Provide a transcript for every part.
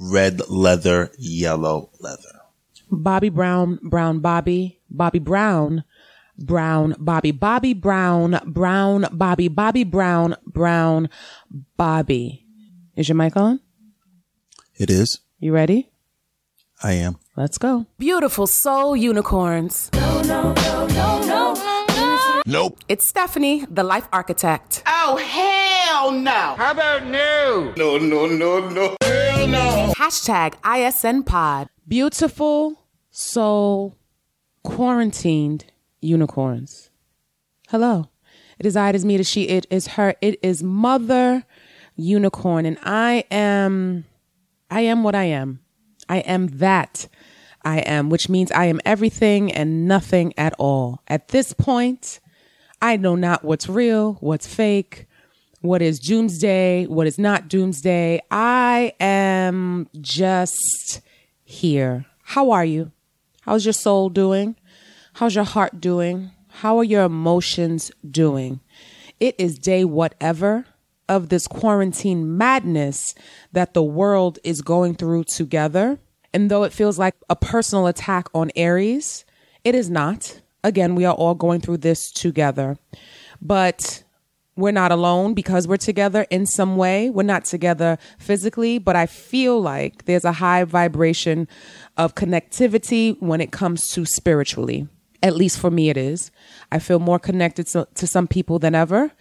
red leather, yellow leather. Bobby Brown, Brown Bobby, Bobby Brown, Brown Bobby, Bobby Brown, Brown Bobby, Bobby Brown, Brown Bobby. Is your mic on? It is. You ready? I am. Let's go. Beautiful soul unicorns. No, no, no, no, no. no. Nope. It's Stephanie, the life architect. Oh, hell no. How about no? No, no, no, no. Hashtag ISN Pod. Beautiful soul quarantined unicorns. Hello. It is I, it is me, it is she, it is her, it is mother unicorn. And I am, I am what I am. I am that I am, which means I am everything and nothing at all. At this point, I know not what's real, what's fake, what is doomsday, what is not doomsday. I am just here. How are you? How's your soul doing? How's your heart doing? How are your emotions doing? It is day whatever of this quarantine madness that the world is going through together. And though it feels like a personal attack on Aries, it is not. Again, we are all going through this together. But we're not alone because we're together in some way. We're not together physically, but I feel like there's a high vibration of connectivity when it comes to spiritually. At least for me, it is. I feel more connected to, to some people than ever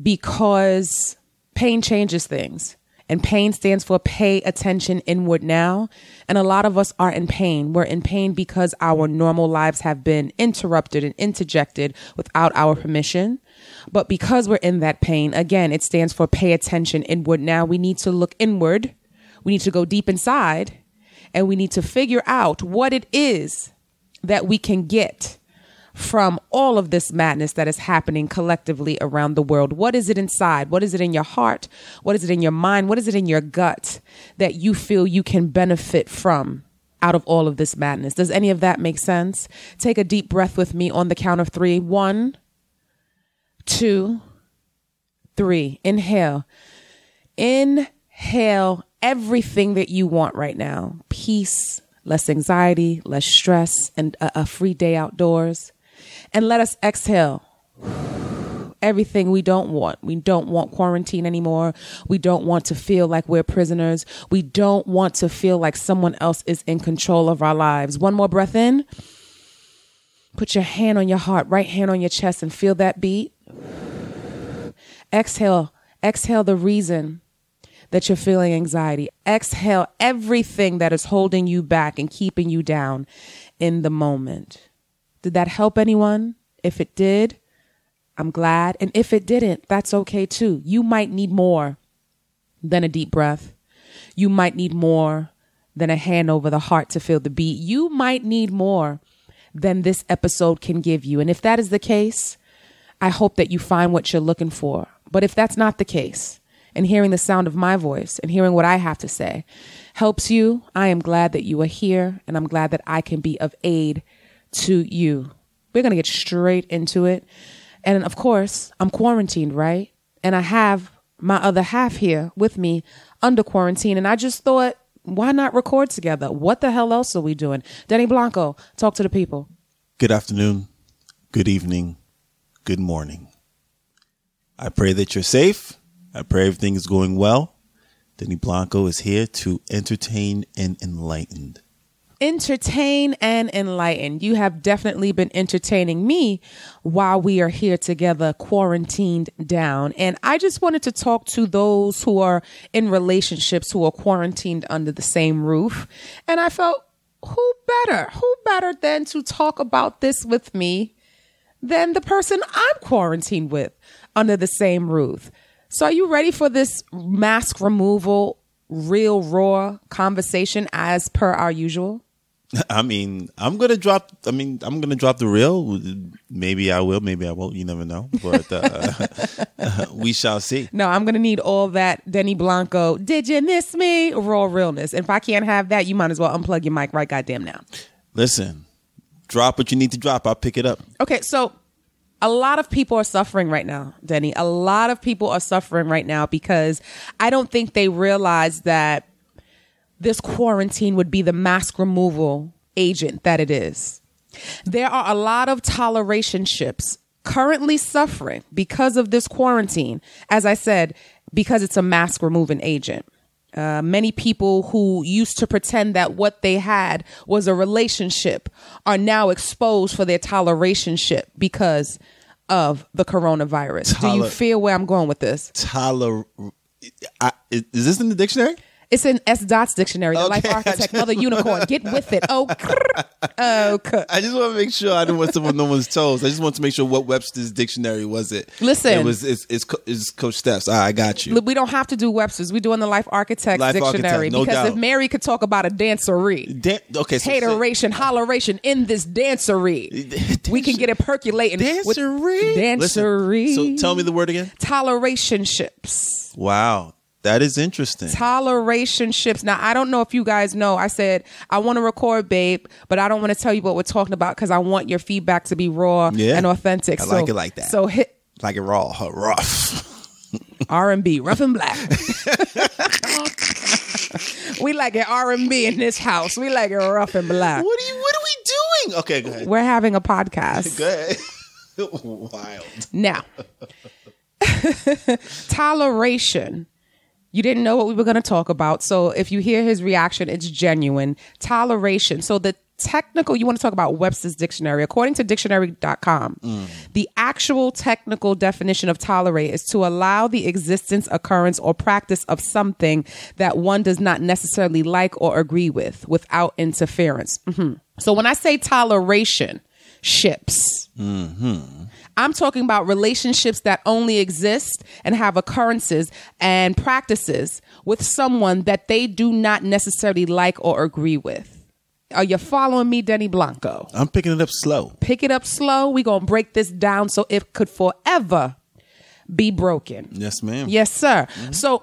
because pain changes things. And pain stands for pay attention inward now. And a lot of us are in pain. We're in pain because our normal lives have been interrupted and interjected without our permission. But because we're in that pain, again, it stands for pay attention inward now. We need to look inward. We need to go deep inside and we need to figure out what it is that we can get from all of this madness that is happening collectively around the world. What is it inside? What is it in your heart? What is it in your mind? What is it in your gut that you feel you can benefit from? Out of all of this madness. Does any of that make sense? Take a deep breath with me on the count of three. One, two, three. Inhale. Inhale everything that you want right now peace, less anxiety, less stress, and a, a free day outdoors. And let us exhale everything we don't want. We don't want quarantine anymore. We don't want to feel like we're prisoners. We don't want to feel like someone else is in control of our lives. One more breath in. Put your hand on your heart, right hand on your chest, and feel that beat. Exhale. Exhale the reason that you're feeling anxiety. Exhale everything that is holding you back and keeping you down in the moment. Did that help anyone? If it did, I'm glad. And if it didn't, that's okay too. You might need more than a deep breath. You might need more than a hand over the heart to feel the beat. You might need more than this episode can give you. And if that is the case, I hope that you find what you're looking for. But if that's not the case, and hearing the sound of my voice and hearing what I have to say helps you, I am glad that you are here and I'm glad that I can be of aid to you. We're going to get straight into it. And of course, I'm quarantined, right? And I have my other half here with me under quarantine. And I just thought, why not record together? What the hell else are we doing? Denny Blanco, talk to the people. Good afternoon, good evening, good morning. I pray that you're safe. I pray everything is going well. Denny Blanco is here to entertain and enlighten. Entertain and enlighten. You have definitely been entertaining me while we are here together, quarantined down. And I just wanted to talk to those who are in relationships who are quarantined under the same roof. And I felt, who better? Who better than to talk about this with me than the person I'm quarantined with under the same roof? So, are you ready for this mask removal, real raw conversation as per our usual? I mean, I'm gonna drop. I mean, I'm gonna drop the real. Maybe I will. Maybe I won't. You never know. But uh, we shall see. No, I'm gonna need all that Denny Blanco. Did you miss me? Raw realness. And if I can't have that, you might as well unplug your mic right goddamn now. Listen, drop what you need to drop. I'll pick it up. Okay, so a lot of people are suffering right now, Denny. A lot of people are suffering right now because I don't think they realize that this quarantine would be the mask removal agent that it is. There are a lot of tolerationships currently suffering because of this quarantine. As I said, because it's a mask removing agent. Uh, many people who used to pretend that what they had was a relationship are now exposed for their tolerationship because of the coronavirus. Do you feel where I'm going with this? Toler. I, is this in the dictionary? It's in S. Dot's dictionary, the life architect, mother unicorn. Get with it. Oh, crrr. oh, crrr. I just want to make sure I don't want someone no one's toes. I just want to make sure what Webster's dictionary was it. Listen. it was it's, it's, it's Coach Steph's. Ah, I got you. Look, we don't have to do Webster's. We're doing the life architect Life dictionary Architect, no because if. Mary could talk about a dancery, Dan- okay, so hateration, holleration in this dancery, we can get it percolating. with- dancery. Listen, dancery. so tell me the word again. tolerationships. Wow, that is interesting. Tolerationships. Now, I don't know if you guys know. I said I want to record, babe, but I don't want to tell you what we're talking about because I want your feedback to be raw Yeah. and authentic. I so, like it like that. So hit like it raw, rough. R and B, rough and black. we like it R and B in this house. We like it rough and black. What are you? What are we doing? Okay, go ahead. We're having a podcast Go ahead. Wild. now. Toleration. You didn't know what we were going to talk about, so if you hear his reaction, it's genuine. Toleration. So the technical, you want to talk about Webster's dictionary. According to dictionary.com, the actual technical definition of tolerate is to allow the existence, occurrence, or practice of something that one does not necessarily like or agree with without interference. Mhm. So when I say toleration, ships. Mm-hmm. I'm talking about relationships that only exist and have occurrences and practices with someone that they do not necessarily like or agree with. Are you following me, Denny Blanco? I'm picking it up slow. Pick it up slow. We're going to break this down so it could forever be broken. Yes, ma'am. Yes, sir. Mm-hmm. So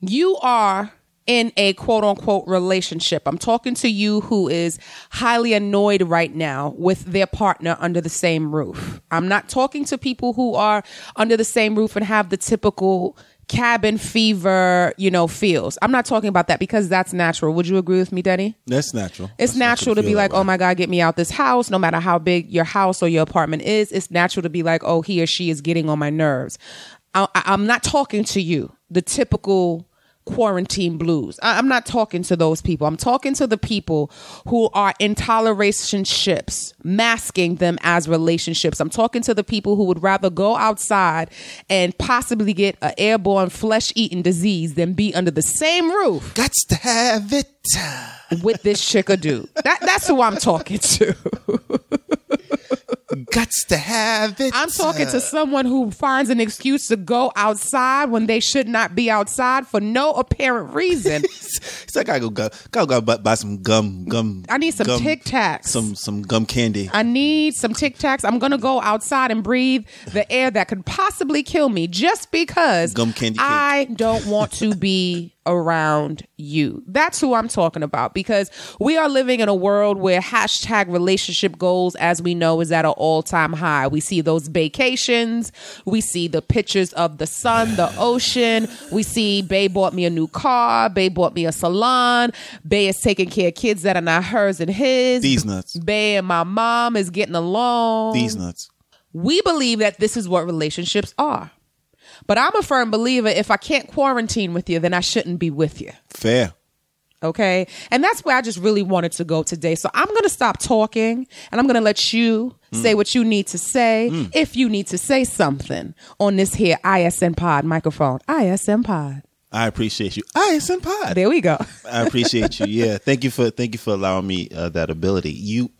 you are in a quote unquote relationship. I'm talking to you who is highly annoyed right now with their partner under the same roof. I'm not talking to people who are under the same roof and have the typical cabin fever, you know, feels. I'm not talking about that because that's natural. Would you agree with me, Denny? That's natural. It's That's natural to be like, oh my God, get me out this house, no matter how big your house or your apartment is. It's natural to be like, oh, he or she is getting on my nerves. I, I- I'm not talking to you, the typical quarantine blues. I, I'm not talking to those people. I'm talking to the people who are in tolerationships, masking them as relationships. I'm talking to the people who would rather go outside and possibly get an airborne flesh eating disease than be under the same roof Gots to have it. with this chick or dude. That, that's who I'm talking to. Gots to have it. I'm talking to someone who finds an excuse to go outside when they should not be outside for no apparent reason. Like I go go go go buy, buy some gum gum. I need some gum, Tic Tacs. Some some gum candy. I need some Tic Tacs. I'm gonna go outside and breathe the air that could possibly kill me just because Gum candy cake. I don't want to be around you. That's who I'm talking about because we are living in a world where hashtag relationship goals, as we know, is at an all time high. We see those vacations. We see the pictures of the sun, the ocean. We see Bay bought me a new car. Bay bought me a salon. Bay is taking care of kids that are not hers and his. These nuts. Bay and my mom is getting along. These nuts. We believe that this is what relationships are. But I'm a firm believer if I can't quarantine with you, then I shouldn't be with you. Fair. Okay. And that's where I just really wanted to go today. So I'm going to stop talking and I'm going to let you say what you need to say if you need to say something on this here ISN pod microphone. ISN pod. I appreciate you. ISN Pod. There we go. I appreciate you. Yeah, thank you for thank you for allowing me uh, that ability. You,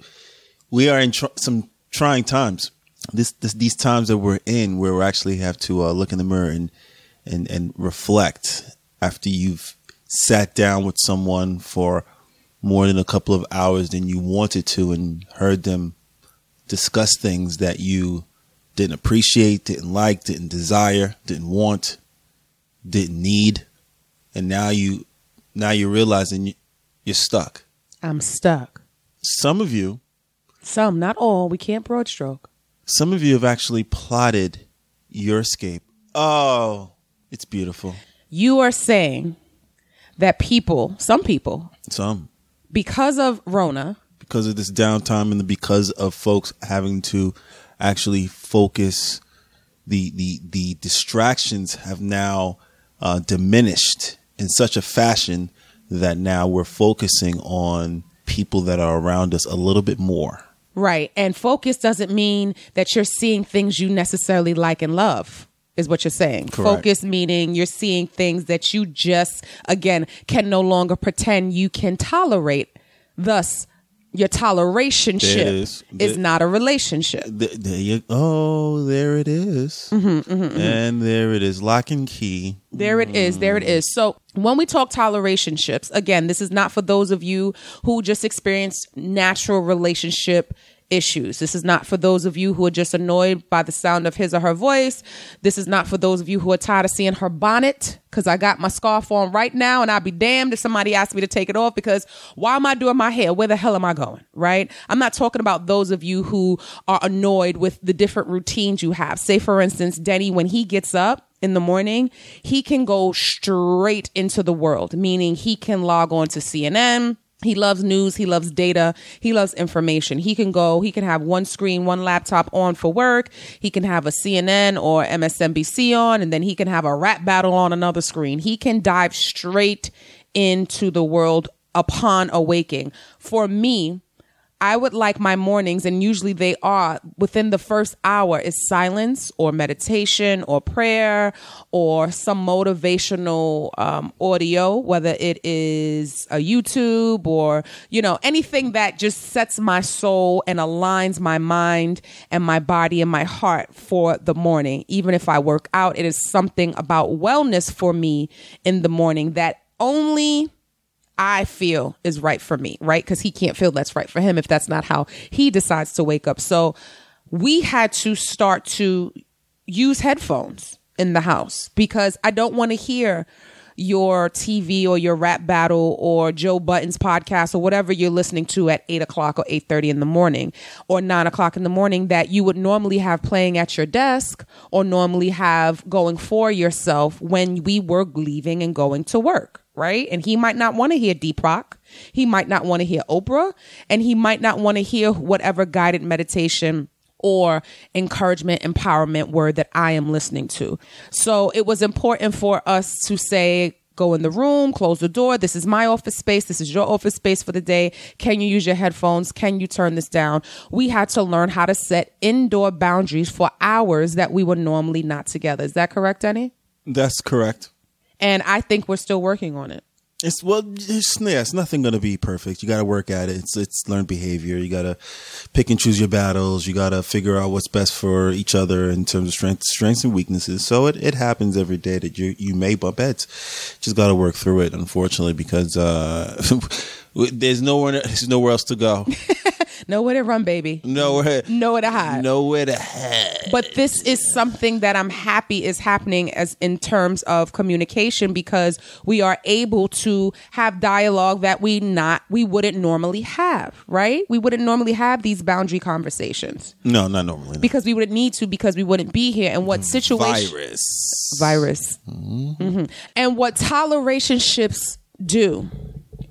we are in tr- some trying times. This, this these times that we're in, where we actually have to uh, look in the mirror and and and reflect after you've sat down with someone for more than a couple of hours than you wanted to, and heard them discuss things that you didn't appreciate, didn't like, didn't desire, didn't want, didn't need, and now you now you're realizing you- you're stuck. I'm stuck. Some of you, Some, not all. We can't broad stroke. some of you have actually plotted your escape. Oh, it's beautiful. You are saying that people, some people, Some because of Rona. Because of this downtime and because of folks having to actually focus the the the distractions have now uh, diminished in such a fashion that now we're focusing on people that are around us a little bit more. Right. And focus doesn't mean that you're seeing things you necessarily like and love. Is what you're saying. Correct. Focus meaning you're seeing things that you just, again, can no longer pretend you can tolerate. Thus, your toleration is, not a relationship. Th- There you, oh, there it is. Mm-hmm, mm-hmm, mm-hmm. and there it is, lock and key. There it is. There it mm. is. So when we talk tolerationships, again, this is not for those of you who just experienced natural relationship issues. This is not for those of you who are just annoyed by the sound of his or her voice. This is not for those of you who are tired of seeing her bonnet because I got my scarf on right now and I'd be damned if somebody asked me to take it off because why am I doing my hair? Where the hell am I going? Right? I'm not talking about those of you who are annoyed with the different routines you have. Say, for instance, Denny, when he gets up, in the morning, he can go straight into the world, meaning he can log on to CNN. He loves news. He loves data. He loves information. He can go, he can have one screen, one laptop on for work. He can have a CNN or MSNBC on, and then he can have a rap battle on another screen. He can dive straight into the world upon awaking. For me, I would like my mornings, and usually they are within the first hour, is silence or meditation or prayer or some motivational um, audio, whether it is a YouTube or, you know, anything that just sets my soul and aligns my mind and my body and my heart for the morning. Even if I work out, it is something about wellness for me in the morning that only I feel is right for me, right? Because he can't feel that's right for him if that's not how he decides to wake up. So we had to start to use headphones in the house because I don't want to hear your TV or your rap battle or Joe Budden's podcast or whatever you're listening to at eight o'clock or eight thirty in the morning or nine o'clock in the morning that you would normally have playing at your desk or normally have going for yourself when we were leaving and going to work right? And he might not want to hear Deepak. He might not want to hear Oprah. And he might not want to hear whatever guided meditation or encouragement, empowerment word that I am listening to. So it was important for us to say, go in the room, close the door. This is my office space. This is your office space for the day. Can you use your headphones? Can you turn this down? We had to learn how to set indoor boundaries for hours that we were normally not together. Is that correct, Danny? That's correct. And I think we're still working on it. It's well, it's, yeah, it's nothing going to be perfect. You got to work at it. It's it's learned behavior. You got to pick and choose your battles. You got to figure out what's best for each other in terms of strengths, strengths and weaknesses. So it, it happens every day that you you may bump heads. Just got to work through it. Unfortunately, because uh, there's nowhere there's nowhere else to go. Nowhere to run, baby. Nowhere Nowhere to hide. nowhere to hide. But this is something that I'm happy is happening as in terms of communication because we are able to have dialogue that we not we wouldn't normally have, right? We wouldn't normally have these boundary conversations No, not normally. no. because we wouldn't need to because we wouldn't be here. And what situation Virus. virus. Mhm. And what tolerationships do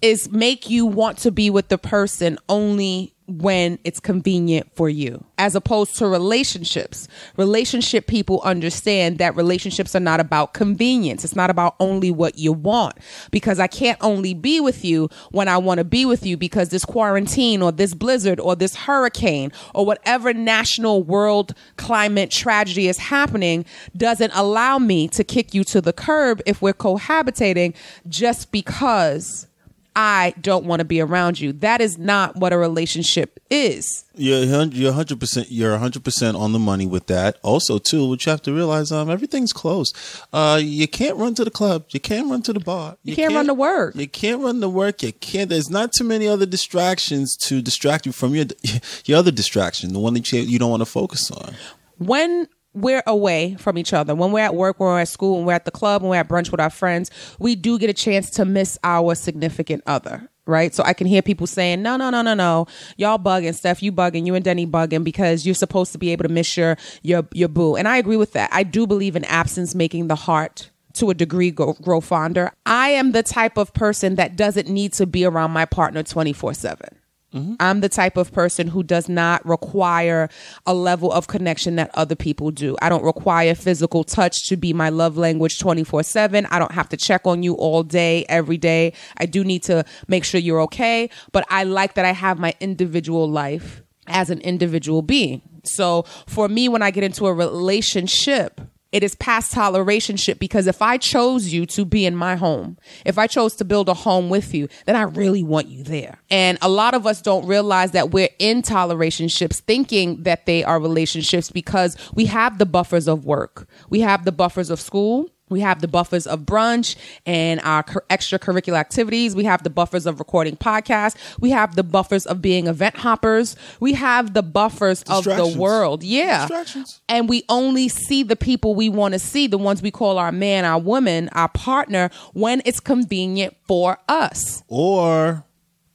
is make you want to be with the person only when it's convenient for you, as opposed to relationships. Relationship people understand that relationships are not about convenience. It's not about only what you want because I can't only be with you when I want to be with you because this quarantine or this blizzard or this hurricane or whatever national world climate tragedy is happening doesn't allow me to kick you to the curb if we're cohabitating just because I don't want to be around you. That is not what a relationship is. You're you're hundred percent you're hundred percent on the money with that. Also, too, what you have to realize, um, everything's closed. Uh, you can't run to the club. You can't run to the bar. You can't run to work. You can't run to work. You can't. There's not too many other distractions to distract you from your your other distraction, the one that you you don't want to focus on. when we're away from each other, when we're at work, when we're at school, when we're at the club, when we're at brunch with our friends, we do get a chance to miss our significant other. Right. So I can hear people saying, no, no, no, no, no. Y'all bugging, Steph, you bugging, you and Denny bugging because you're supposed to be able to miss your, your, your boo. And I agree with that. I do believe in absence making the heart to a degree grow fonder. I am the type of person that doesn't need to be around my partner 24 7. Mm-hmm. I'm the type of person who does not require a level of connection that other people do. I don't require physical touch to be my love language 24 7. I don't have to check on you all day, every day. I do need to make sure you're okay, but I like that I have my individual life as an individual being. So for me, when I get into a relationship, it is past tolerationship because if I chose you to be in my home, if I chose to build a home with you, then I really want you there. And a lot of us don't realize that we're in tolerationships thinking that they are relationships because we have the buffers of work. We have the buffers of school. We have the buffers of brunch and our cur- extracurricular activities. We have the buffers of recording podcasts. We have the buffers of being event hoppers. We have the buffers of the world. Yeah. Distractions. And we only see the people we want to see, the ones we call our man, our woman, our partner, when it's convenient for us. Or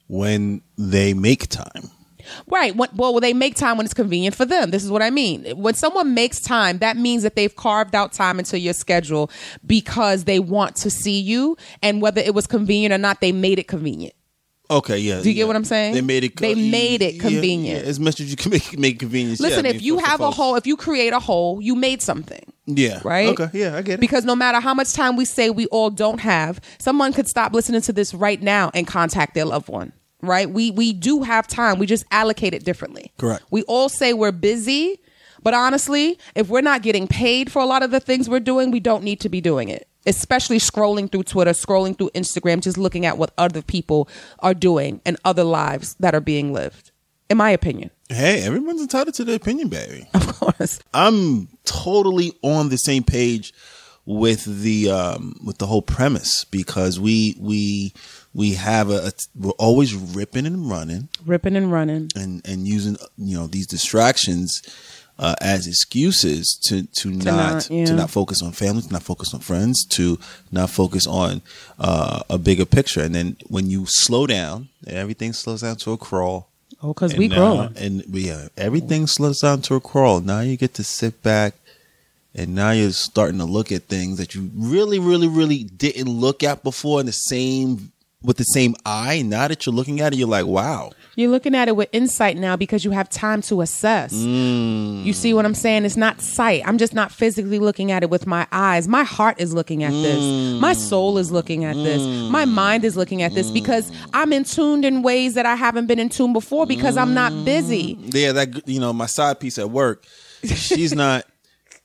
when they make time. Right. Well, they make time when it's convenient for them. This is what I mean. When someone makes time, that means that they've carved out time into your schedule because they want to see you. And whether it was convenient or not, they made it convenient. Okay, yeah. Do you get what I'm saying? They made it. Convenient. They made it yeah, convenient. yeah, as much as you can make make convenience. Listen, yeah, I if mean, you have a hole, if you create a hole, you made something. yeah, right? Okay, yeah, I get it. Because no matter how much time we say we all don't have, someone could stop listening to this right now and contact their loved one. Right? We we do have time. We just allocate it differently. Correct. We all say we're busy, but honestly, if we're not getting paid for a lot of the things we're doing, we don't need to be doing it. Especially scrolling through Twitter, scrolling through Instagram, just looking at what other people are doing and other lives that are being lived. In my opinion. hey, everyone's entitled to their opinion, baby. Of course. I'm totally on the same page with the um, with the whole premise because we we we have a, a we're always ripping and running Ripping and running. and and using you know these distractions uh, as excuses to to, not, not, yeah. to not focus on family, to not focus on friends, to not focus on uh, a bigger picture. And then when you slow down, everything slows down to a crawl. Oh, because we growing. and yeah, everything slows down to a crawl. Now you get to sit back, and now you're starting to look at things that you really, really, really didn't look at before in the same with the same eye. Now that you're looking at it, you're like, wow. You're looking at it with insight now because you have time to assess. Mm. You see what I'm saying? It's not sight. I'm just not physically looking at it with my eyes. My heart is looking at this. Mm. My soul is looking at this. Mm. My mind is looking at this because I'm in tuned in ways that I haven't been in tune before because I'm not busy. Yeah, that you know, my side piece at work, she's not.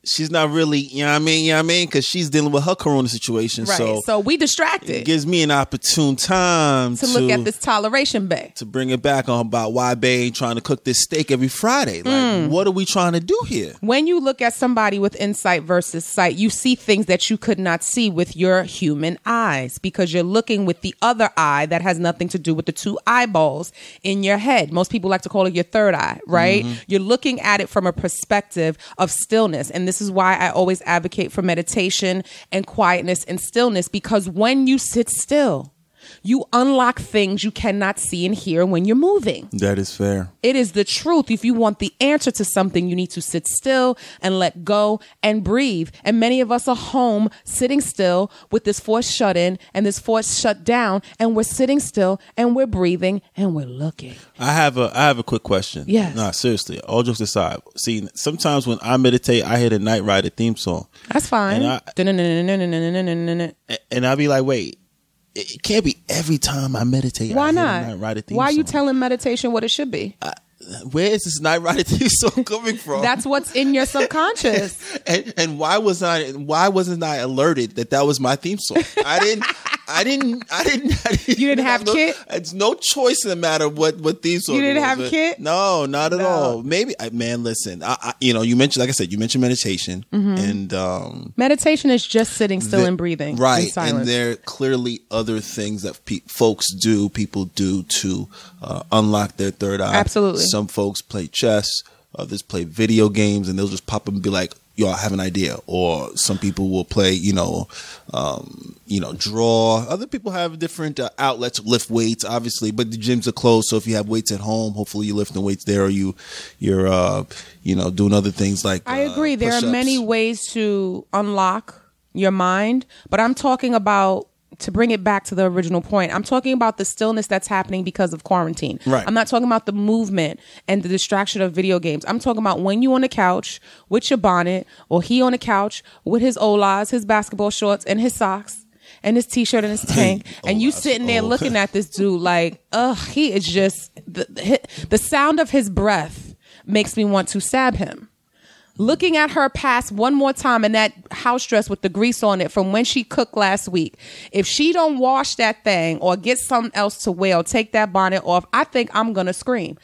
She's not really, you know what I mean? You know what I mean? Because she's dealing with her corona situation. Right. So, So, we it distracted gives me an opportune time to look at this toleration bay. to bring it back on about why Bay trying to cook this steak every Friday. Like, Hmm. what are we trying to do here? when you look at somebody with insight versus sight, you see things that you could not see with your human eyes because you're looking with the other eye that has nothing to do with the two eyeballs in your head. Most people like to call it your third eye, right? You're looking at it from a perspective of stillness. And this is why I always advocate for meditation and quietness and stillness because when you sit still, you unlock things you cannot see and hear when you're moving. That is fair. It is the truth. If you want the answer to something, you need to sit still and let go and breathe. And many of us are home sitting still with this force shut in and this force shut down, and we're sitting still and we're breathing and we're looking. I have a I have a quick question. Yes. Nah, seriously. All jokes aside. See, sometimes when I meditate, I hear a Knight Rider theme song. That's fine. And I, and I be like, wait, it it can't be every time I meditate. Why I not? The Knight Rider theme Why are you telling meditation what it should be? Where is this Knight Rider theme song coming from? That's what's in your subconscious. and, and why was I why wasn't I alerted that that was my theme song? I didn't. I didn't. I didn't. I didn't You didn't have no, KITT? It's no choice in the matter what what these. You didn't have KITT? No, not at No. all. Maybe, I, man. Listen, I, I, you know, you mentioned, like I said, you mentioned meditation, Mm-hmm. and um, Meditation is just sitting still the- and breathing. right? And there are clearly other things that pe- folks do, people do to uh, unlock their third eye. Absolutely. Some folks play chess, others play video games, and they'll just pop up and be like, "Yo, I have an idea." Or some people will play, you know, um, you know, draw. Other people have different uh, outlets, lift weights, obviously, but the gyms are closed. So if you have weights at home, hopefully you're lifting weights there, or you, you're, uh, you know, doing other things like. I uh, agree. There are many ways to unlock your mind, but I'm talking about to bring it back to the original point. I'm talking about the stillness that's happening because of quarantine. Right. I'm not talking about the movement and the distraction of video games. I'm talking about when you on the couch with your bonnet or he on the couch with his Olas, his basketball shorts and his socks and his t-shirt and his tank and you sitting there looking at this dude like, ugh, he is just the, the the sound of his breath makes me want to stab him looking at her past one more time in that house dress with the grease on it from when she cooked last week. If she don't wash that thing or get something else to wear or take that bonnet off, I think I'm gonna scream.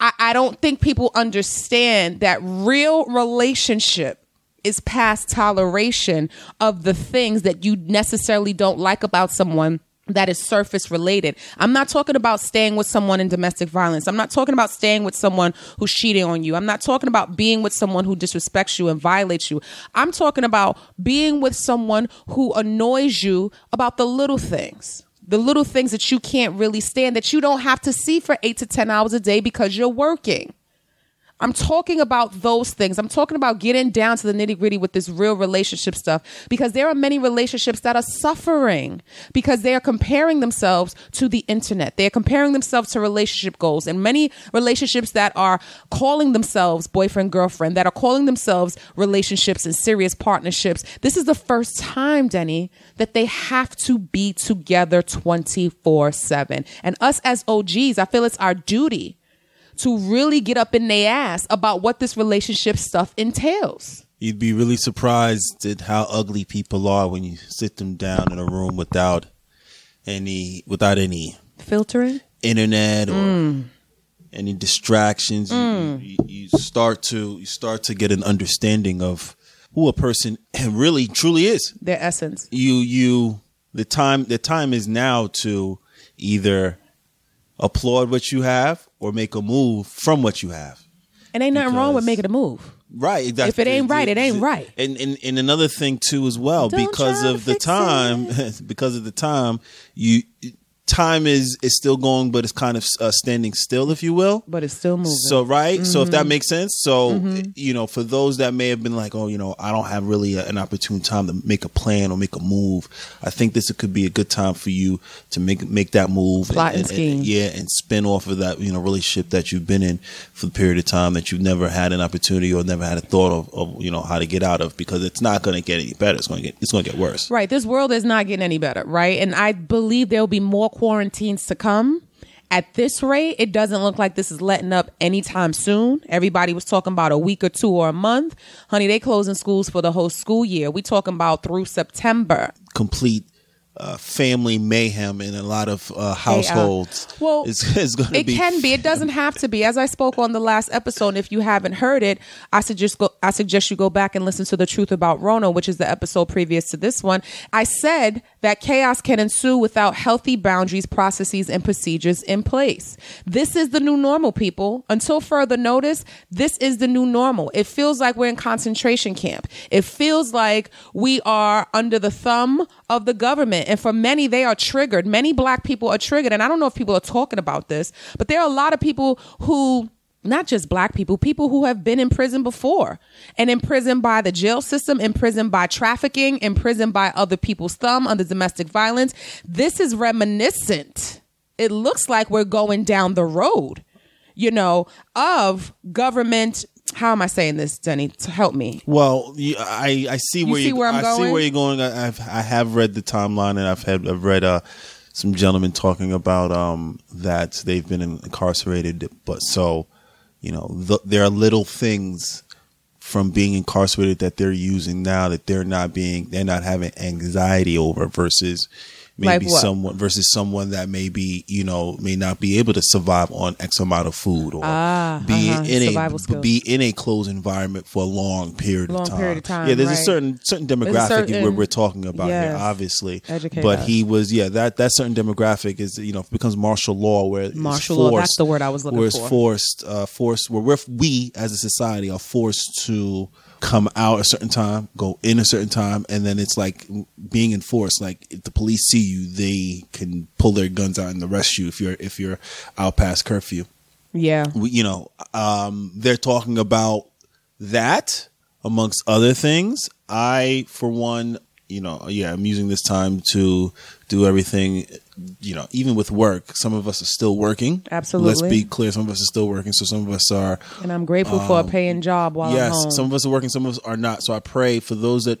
I, I don't think people understand that real relationship is past toleration of the things that you necessarily don't like about someone that is surface related. I'm not talking about staying with someone in domestic violence. I'm not talking about staying with someone who's cheating on you. I'm not talking about being with someone who disrespects you and violates you. I'm talking about being with someone who annoys you about the little things. The little things that you can't really stand that you don't have to see for 8 to 10 hours a day because you're working. I'm talking about those things. I'm talking about getting down to the nitty gritty with this real relationship stuff because there are many relationships that are suffering because they are comparing themselves to the internet. They are comparing themselves to relationship goals and many relationships that are calling themselves boyfriend, girlfriend, that are calling themselves relationships and serious partnerships. This is the first time, Denny, that they have to be together 24 7. And us as OGs, I feel it's our duty to really get up in their ass about what this relationship stuff entails. You'd be really surprised at how ugly people are when you sit them down in a room without any without any Filtering? internet or Mm. any distractions. You, you, you start to you start to get an understanding of who a person really truly is. Their essence. You you the time the time is now to either applaud what you have or make a move from what you have. And ain't nothing wrong with making a move. Right. Exactly. If it ain't right, it ain't right. And and, and another thing too as well, Don't because of the time, because of the time, you time is is still going, but it's kind of uh, standing still, if you will. But it's still moving. So right, so if Mm-hmm. that makes sense, so you know, for those that may have been like, oh, you know, I don't have really a, an opportune time to make a plan or make a move. I think this could be a good time for you to make make that move, Plot and scheme. yeah, and spin off of that you know relationship that you've been in for the period of time that you've never had an opportunity or never had a thought of, of you know how to get out of because it's not going to get any better. It's going to get it's going to get worse. Right. This world is not getting any better, right? And I believe there'll be more quarantines to come. At this rate, it doesn't look like this is letting up anytime soon. Everybody was talking about a week or two or a month. Honey, they closing schools for the whole school year. We talking about through September. Complete. Uh, family mayhem in a lot of uh, households. Well, is, is going to It be can be. It doesn't have to be. As I spoke on the last episode, if you haven't heard it, I suggest go. I suggest you go back and listen to the truth about Rona, which is the episode previous to this one. I said that chaos can ensue without healthy boundaries, processes, and procedures in place. This is the new normal, people. Until further notice, this is the new normal. It feels like we're in concentration camp. It feels like we are under the thumb of the government. And for many, they are triggered. Many black people are triggered. And I don't know if people are talking about this, but there are a lot of people who not just black people, people who have been in prison before and imprisoned by the jail system, imprisoned by trafficking, imprisoned by other people's thumb under domestic violence. This is reminiscent. It looks like we're going down the road, you know, of government. How am I saying this, Denny? To help me. Well, you, I I see where you, see you where I'm I see going? where you're going. I, I've I have read the timeline and I've had I've read uh some gentlemen talking about um that they've been incarcerated, but so you know th- there are little things from being incarcerated that they're using now that they're not being they're not having anxiety over versus maybe Like someone versus someone that maybe you know may not be able to survive on X amount of food or Ah, be uh-huh. in Survival a skills. be in a closed environment for a long period Long of time. period of time, Yeah, there's a certain certain demographic certain- we're, we're talking about here, obviously. Educate but us. he was yeah that that certain demographic is you know becomes martial law where Martial law, that's the word I was looking where it's for. forced uh, forced where we as a society are forced to come out a certain time, go in a certain time, and then it's like being enforced. Like if the police see you, they can pull their guns out and arrest you if you're if you're out past curfew Yeah. we, you know, um, they're talking about that amongst other things. I, for one, you know, yeah, I'm using this time to do everything. You know, even with work, some of us are still working. Absolutely. Let's be clear. Some of us are still working. So some of us are And I'm grateful for a paying job while I'm Um, yes, some of us are working, some of us are not. So I pray for those that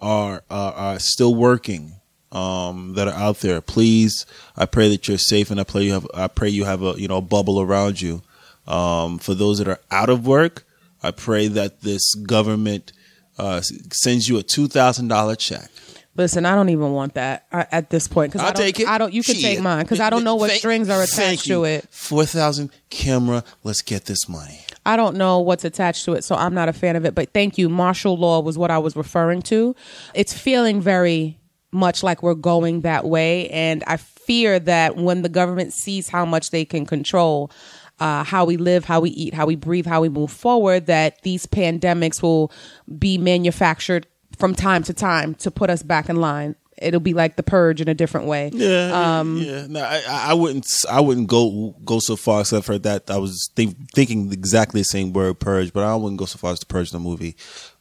are uh, are still working, um, that are out there. Please, I pray that you're safe, and I pray you have. I pray you have a you know a bubble around you. Um, for those that are out of work, I pray that this government uh, sends you a two thousand dollar check. Listen, I don't even want that uh, at this point because I I'll don't. take it. I don't. You can take mine because I don't know what Thank- strings are attached to it. Four thousand camera. Let's get this money. I don't know what's attached to it, so I'm not a fan of it. But thank you. Martial law was what I was referring to. It's feeling very much like we're going that way, and I fear that when the government sees how much they can control. Uh, how we live, how we eat, how we breathe, how we move forward, that these pandemics will be manufactured from time to time to put us back in line. It'll be like the purge in a different way. Yeah, um, yeah. No, I, I wouldn't. I wouldn't go go so far except for that. I was think, thinking exactly the same word, purge, but I wouldn't go so far as to purge the movie.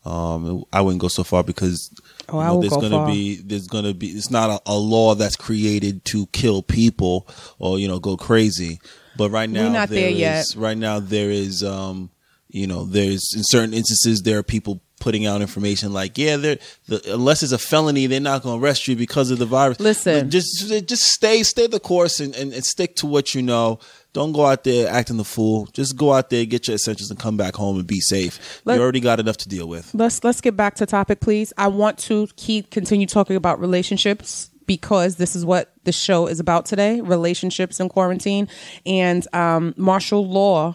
Um, I wouldn't go so far because Oh, I will there's go gonna far. be there's gonna be it's not a, a law that's created to kill people or you know go crazy. But right now, not there is- yet. Right now, there is um, you know, there's in certain instances there are people putting out information like, yeah, they're the, unless it's a felony, they're not going to arrest you because of the virus. Listen. Just just stay stay the course and, and, and stick to what you know. Don't go out there acting the fool. Just go out there, get your essentials, and come back home and be safe. Let- you already got enough to deal with. let's let's get back to topic please i want to keep continue talking about relationships because this is what the show is about today relationships in quarantine and um, martial law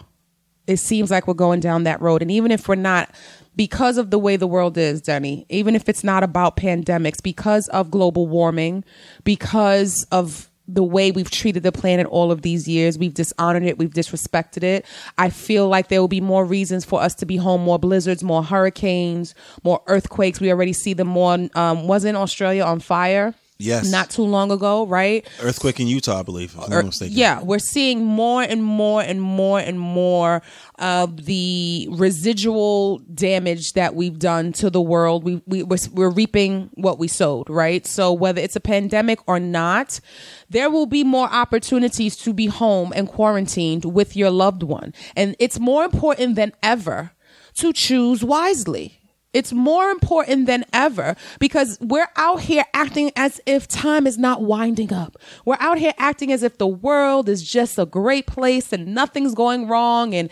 it seems like we're going down that road and even if we're not because of the way the world is denny even if it's not about pandemics because of global warming because of the way we've treated the planet all of these years. We've dishonored it. We've disrespected it. I feel like there will be more reasons for us to be home, more blizzards, more hurricanes, more earthquakes. We already see them more. Um, wasn't Australia on fire? Yes. Not too long ago, right? Earthquake in Utah, I believe. If I'm er, mistaken. Yeah, we're seeing more and more and more and more of the residual damage that we've done to the world. We, we we're, we're reaping what we sowed, right? So whether it's a pandemic or not, there will be more opportunities to be home and quarantined with your loved one, and it's more important than ever to choose wisely. It's more important than ever because we're out here acting as if time is not winding up. We're out here acting as if the world is just a great place and nothing's going wrong and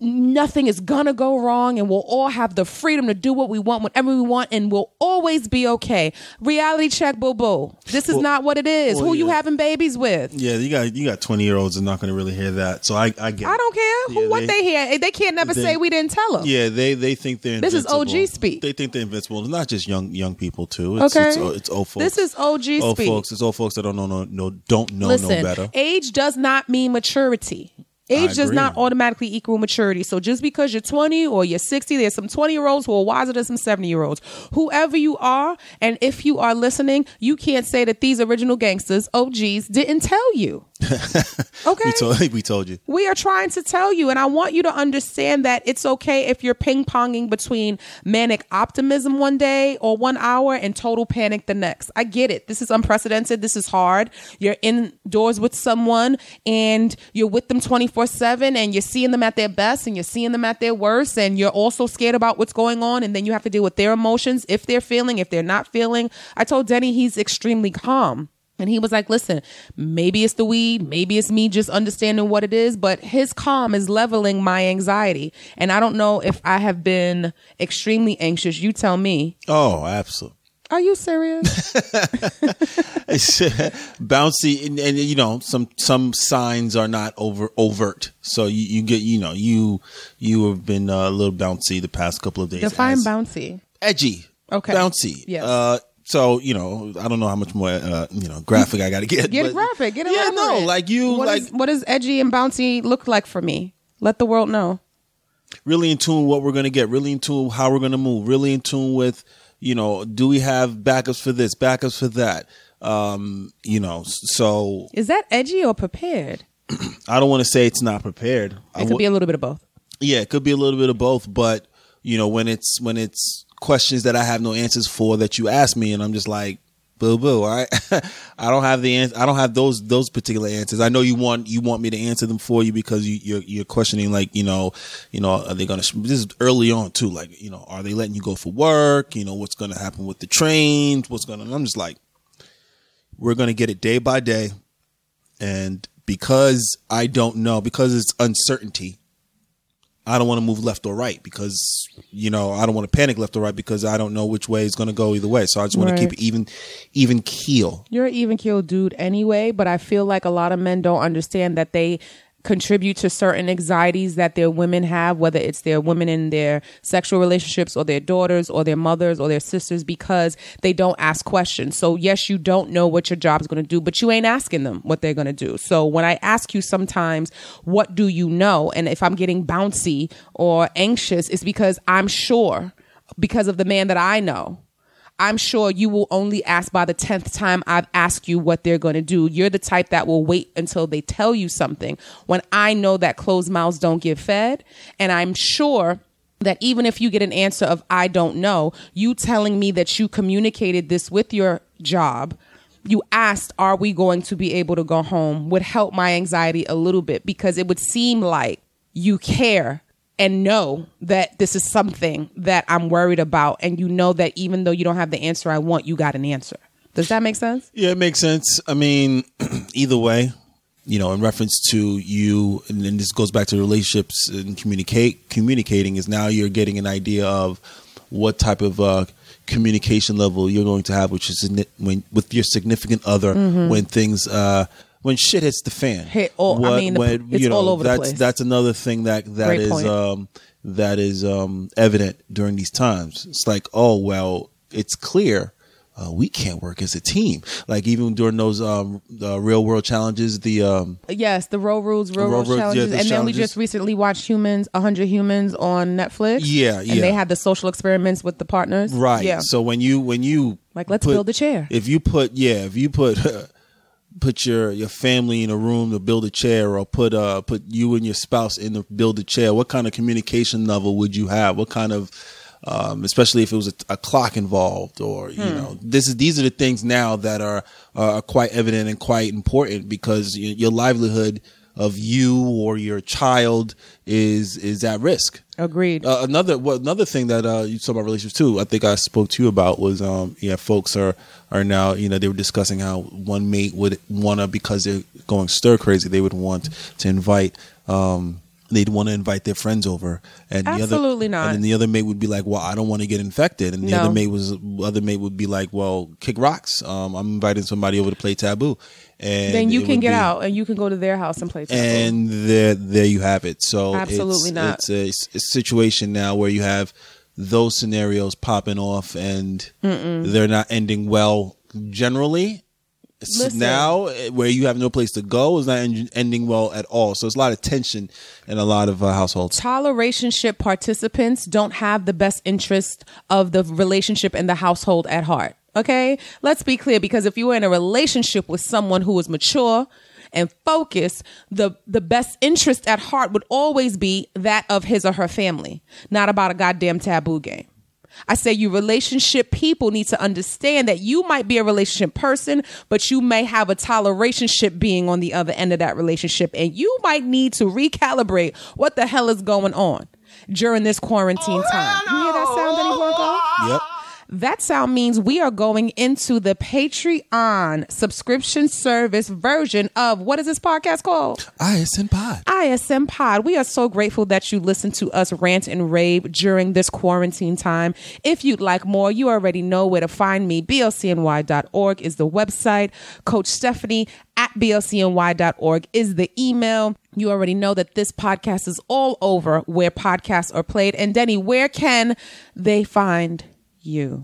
nothing is gonna go wrong and we'll all have the freedom to do what we want whenever we want and we'll always be okay. Reality check, boo boo. This is not what it is. well, Who you having babies with? Yeah, you got you got twenty year olds are not to really hear that. So I I get. I don't care who Yeah, what they, hear. They can't never they- say we didn't tell them. Yeah, they they think they're. This is. OG speak. They think they're invincible. It's not just young young people too. It's, Okay. it's, it's old folks. This is OG old speak. folks. It's old folks that don't know no, no don't know Listen, no better. age does not mean maturity. Age does not automatically equal maturity. So just because you're 20 or you're 60, there's some 20 year olds who are wiser than some 70 year olds. Whoever you are, and if you are listening, you can't say that these original gangsters, OGs, didn't tell you. Okay? We told we told you. We are trying to tell you, and I want you to understand that it's okay if you're ping ponging between manic optimism one day or one hour and total panic the next. I get it. This is unprecedented. This is hard. You're indoors with someone and you're with them 24 7 and you're seeing them at their best and you're seeing them at their worst, and you're also scared about what's going on, and then you have to deal with their emotions if they're feeling, if they're not feeling. I told Denny he's extremely calm. And he was like, listen, maybe it's the weed, maybe it's me just understanding what it is, but his calm is leveling my anxiety. And I don't know if I have been extremely anxious. You tell me. Oh, absolutely. Are you serious? It's bouncy, and, and you know some some signs are not over overt. So you, you get you know you you have been uh, a little bouncy the past couple of days. Define bouncy. edgy. Okay. Bouncy. Yes. Uh, so you know, I don't know how much more uh, you know graphic I got to get. Get graphic. Get it Yeah, no, like you, What like is- what does edgy and bouncy look like for me? Let the world know. really in tune with what we're gonna get. Really in tune with how we're gonna move. Really in tune with you know, do we have backups for this, backups for that? Um, you know, so Is that edgy or prepared? I don't want to say it's not prepared. It could wo- be a little bit of both. Yeah, it could be a little bit of both, but you know, when it's when it's questions that I have no answers for that you ask me, and I'm just like, boo boo. Right, I don't have the ans- I don't have those those particular answers. I know you want you want me to answer them for you because you, you're you're questioning like you know you know are they gonna this is early on too like you know are they letting you go for work? You know what's gonna happen with the trains? What's gonna? I'm just like we're gonna get it day by day, and because I don't know because it's uncertainty. I don't want to move left or right because you know I don't want to panic left or right because I don't know which way it's going to go either way. So I just want Right. to keep it even, even keel. You're an even keel dude anyway, but I feel like a lot of men don't understand that they contribute to certain anxieties that their women have, whether it's their women in their sexual relationships or their daughters or their mothers or their sisters, because they don't ask questions. So, yes, you don't know what your job's going to do, but you ain't asking them what they're going to do. So, when I ask you sometimes, what do you know? And if I'm getting bouncy or anxious, it's because I'm sure because of the man that I know. I'm sure you will only ask by the 10th time I've asked you what they're going to do. You're the type that will wait until they tell you something when I know that closed mouths don't get fed. And I'm sure that even if you get an answer of I don't know, you telling me that you communicated this with your job, you asked, Are we going to be able to go home? would help my anxiety a little bit because it would seem like you care and know that this is something that I'm worried about. And you know that even though you don't have the answer I want, you got an answer. Does that make sense? Yeah, it makes sense. I mean, either way, you know, in reference to you, and then this goes back to relationships and communicate. Communicating is now you're getting an idea of what type of uh, communication level you're going to have, which is when with your significant other when things. Uh, when shit hits the fan. Hit all- I mean, the- it's all over the that's place. that's another thing that that Great is um, that is um, evident during these times. It's like, oh well, it's clear uh, we can't work as a team. Like even during those um, the real world challenges, the um, Yes, the road rules, road Road rules rules, yeah, challenges, and then we just recently watched Humans, hundred Humans on Netflix. Yeah, and yeah. they had the social experiments with the partners. right. Yeah, So when you when you Like, let's put- build a chair. If you put yeah, if you put. Put your, your family in a room to build a chair, or put uh put you and your spouse in to build a chair. What kind of communication level would you have? What kind of um, especially if it was a, a clock involved, or you Hmm. know, this is these are the things now that are are quite evident and quite important because y- your livelihood of you or your child is is at risk. agreed. Uh, another well, another thing that uh, you talk about relationships too. I think I spoke to you about was um, yeah, folks are are now you know they were discussing how one mate would wanna because they're going stir crazy. They would want to invite. Um, They'd want to invite their friends over, and the other, not. And then the other mate would be like, "Well, I don't want to get infected," and the No. other mate was other mate would be like, "Well, kick rocks. Um, I'm inviting somebody over to play taboo." And then you can get be- out and you can go to their house and play. Taboo. and there there you have it so Absolutely it's, not. it's a, it's a situation now where you have those scenarios popping off and they're not ending well generally Listen. now eh, where you have no place to go is not en- ending well at all so it's a lot of tension in a lot of uh, households Tolerationship participants don't have the best interest of the relationship and the household at heart. Okay? Let's be clear because if you were in a relationship with someone who was mature and focus, the, the best interest at heart would always be that of his or her family, not about a goddamn taboo game. I say you relationship people need to understand that you might be a relationship person, but you may have a tolerationship being on the other end of that relationship, and you might need to recalibrate what the hell is going on during this quarantine oh, time. You hear that sound, Denny Blanco? yep That sound means we are going into the Patreon subscription service version of what is this podcast called? ISM pod ISM Pod. We are so grateful that you listen to us rant and rave during this quarantine time. If you'd like more, you already know where to find me. blcny.org is the website. Coach Stephanie at blcny.org is the email. You already know that this podcast is all over where podcasts are played. And Denny, where can they find you?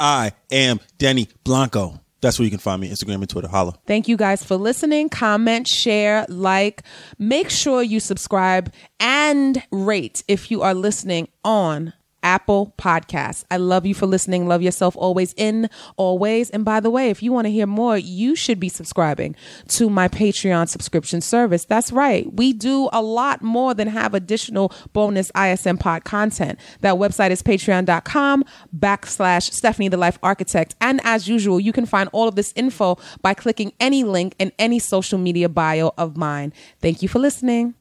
i am Denny blanco that's where you can find me instagram and twitter holla Thank you guys for listening. Comment, share, like. Make sure you subscribe and rate if you are listening on Apple Podcasts. I love you for listening. Love yourself always in, always. And by the way, if you want to hear more, you should be subscribing to my Patreon subscription service. That's right. We do a lot more than have additional bonus ISM pod content. That website is patreon.com backslash Stephanie the Life Architect. And as usual, you can find all of this info by clicking any link in any social media bio of mine. Thank you for listening.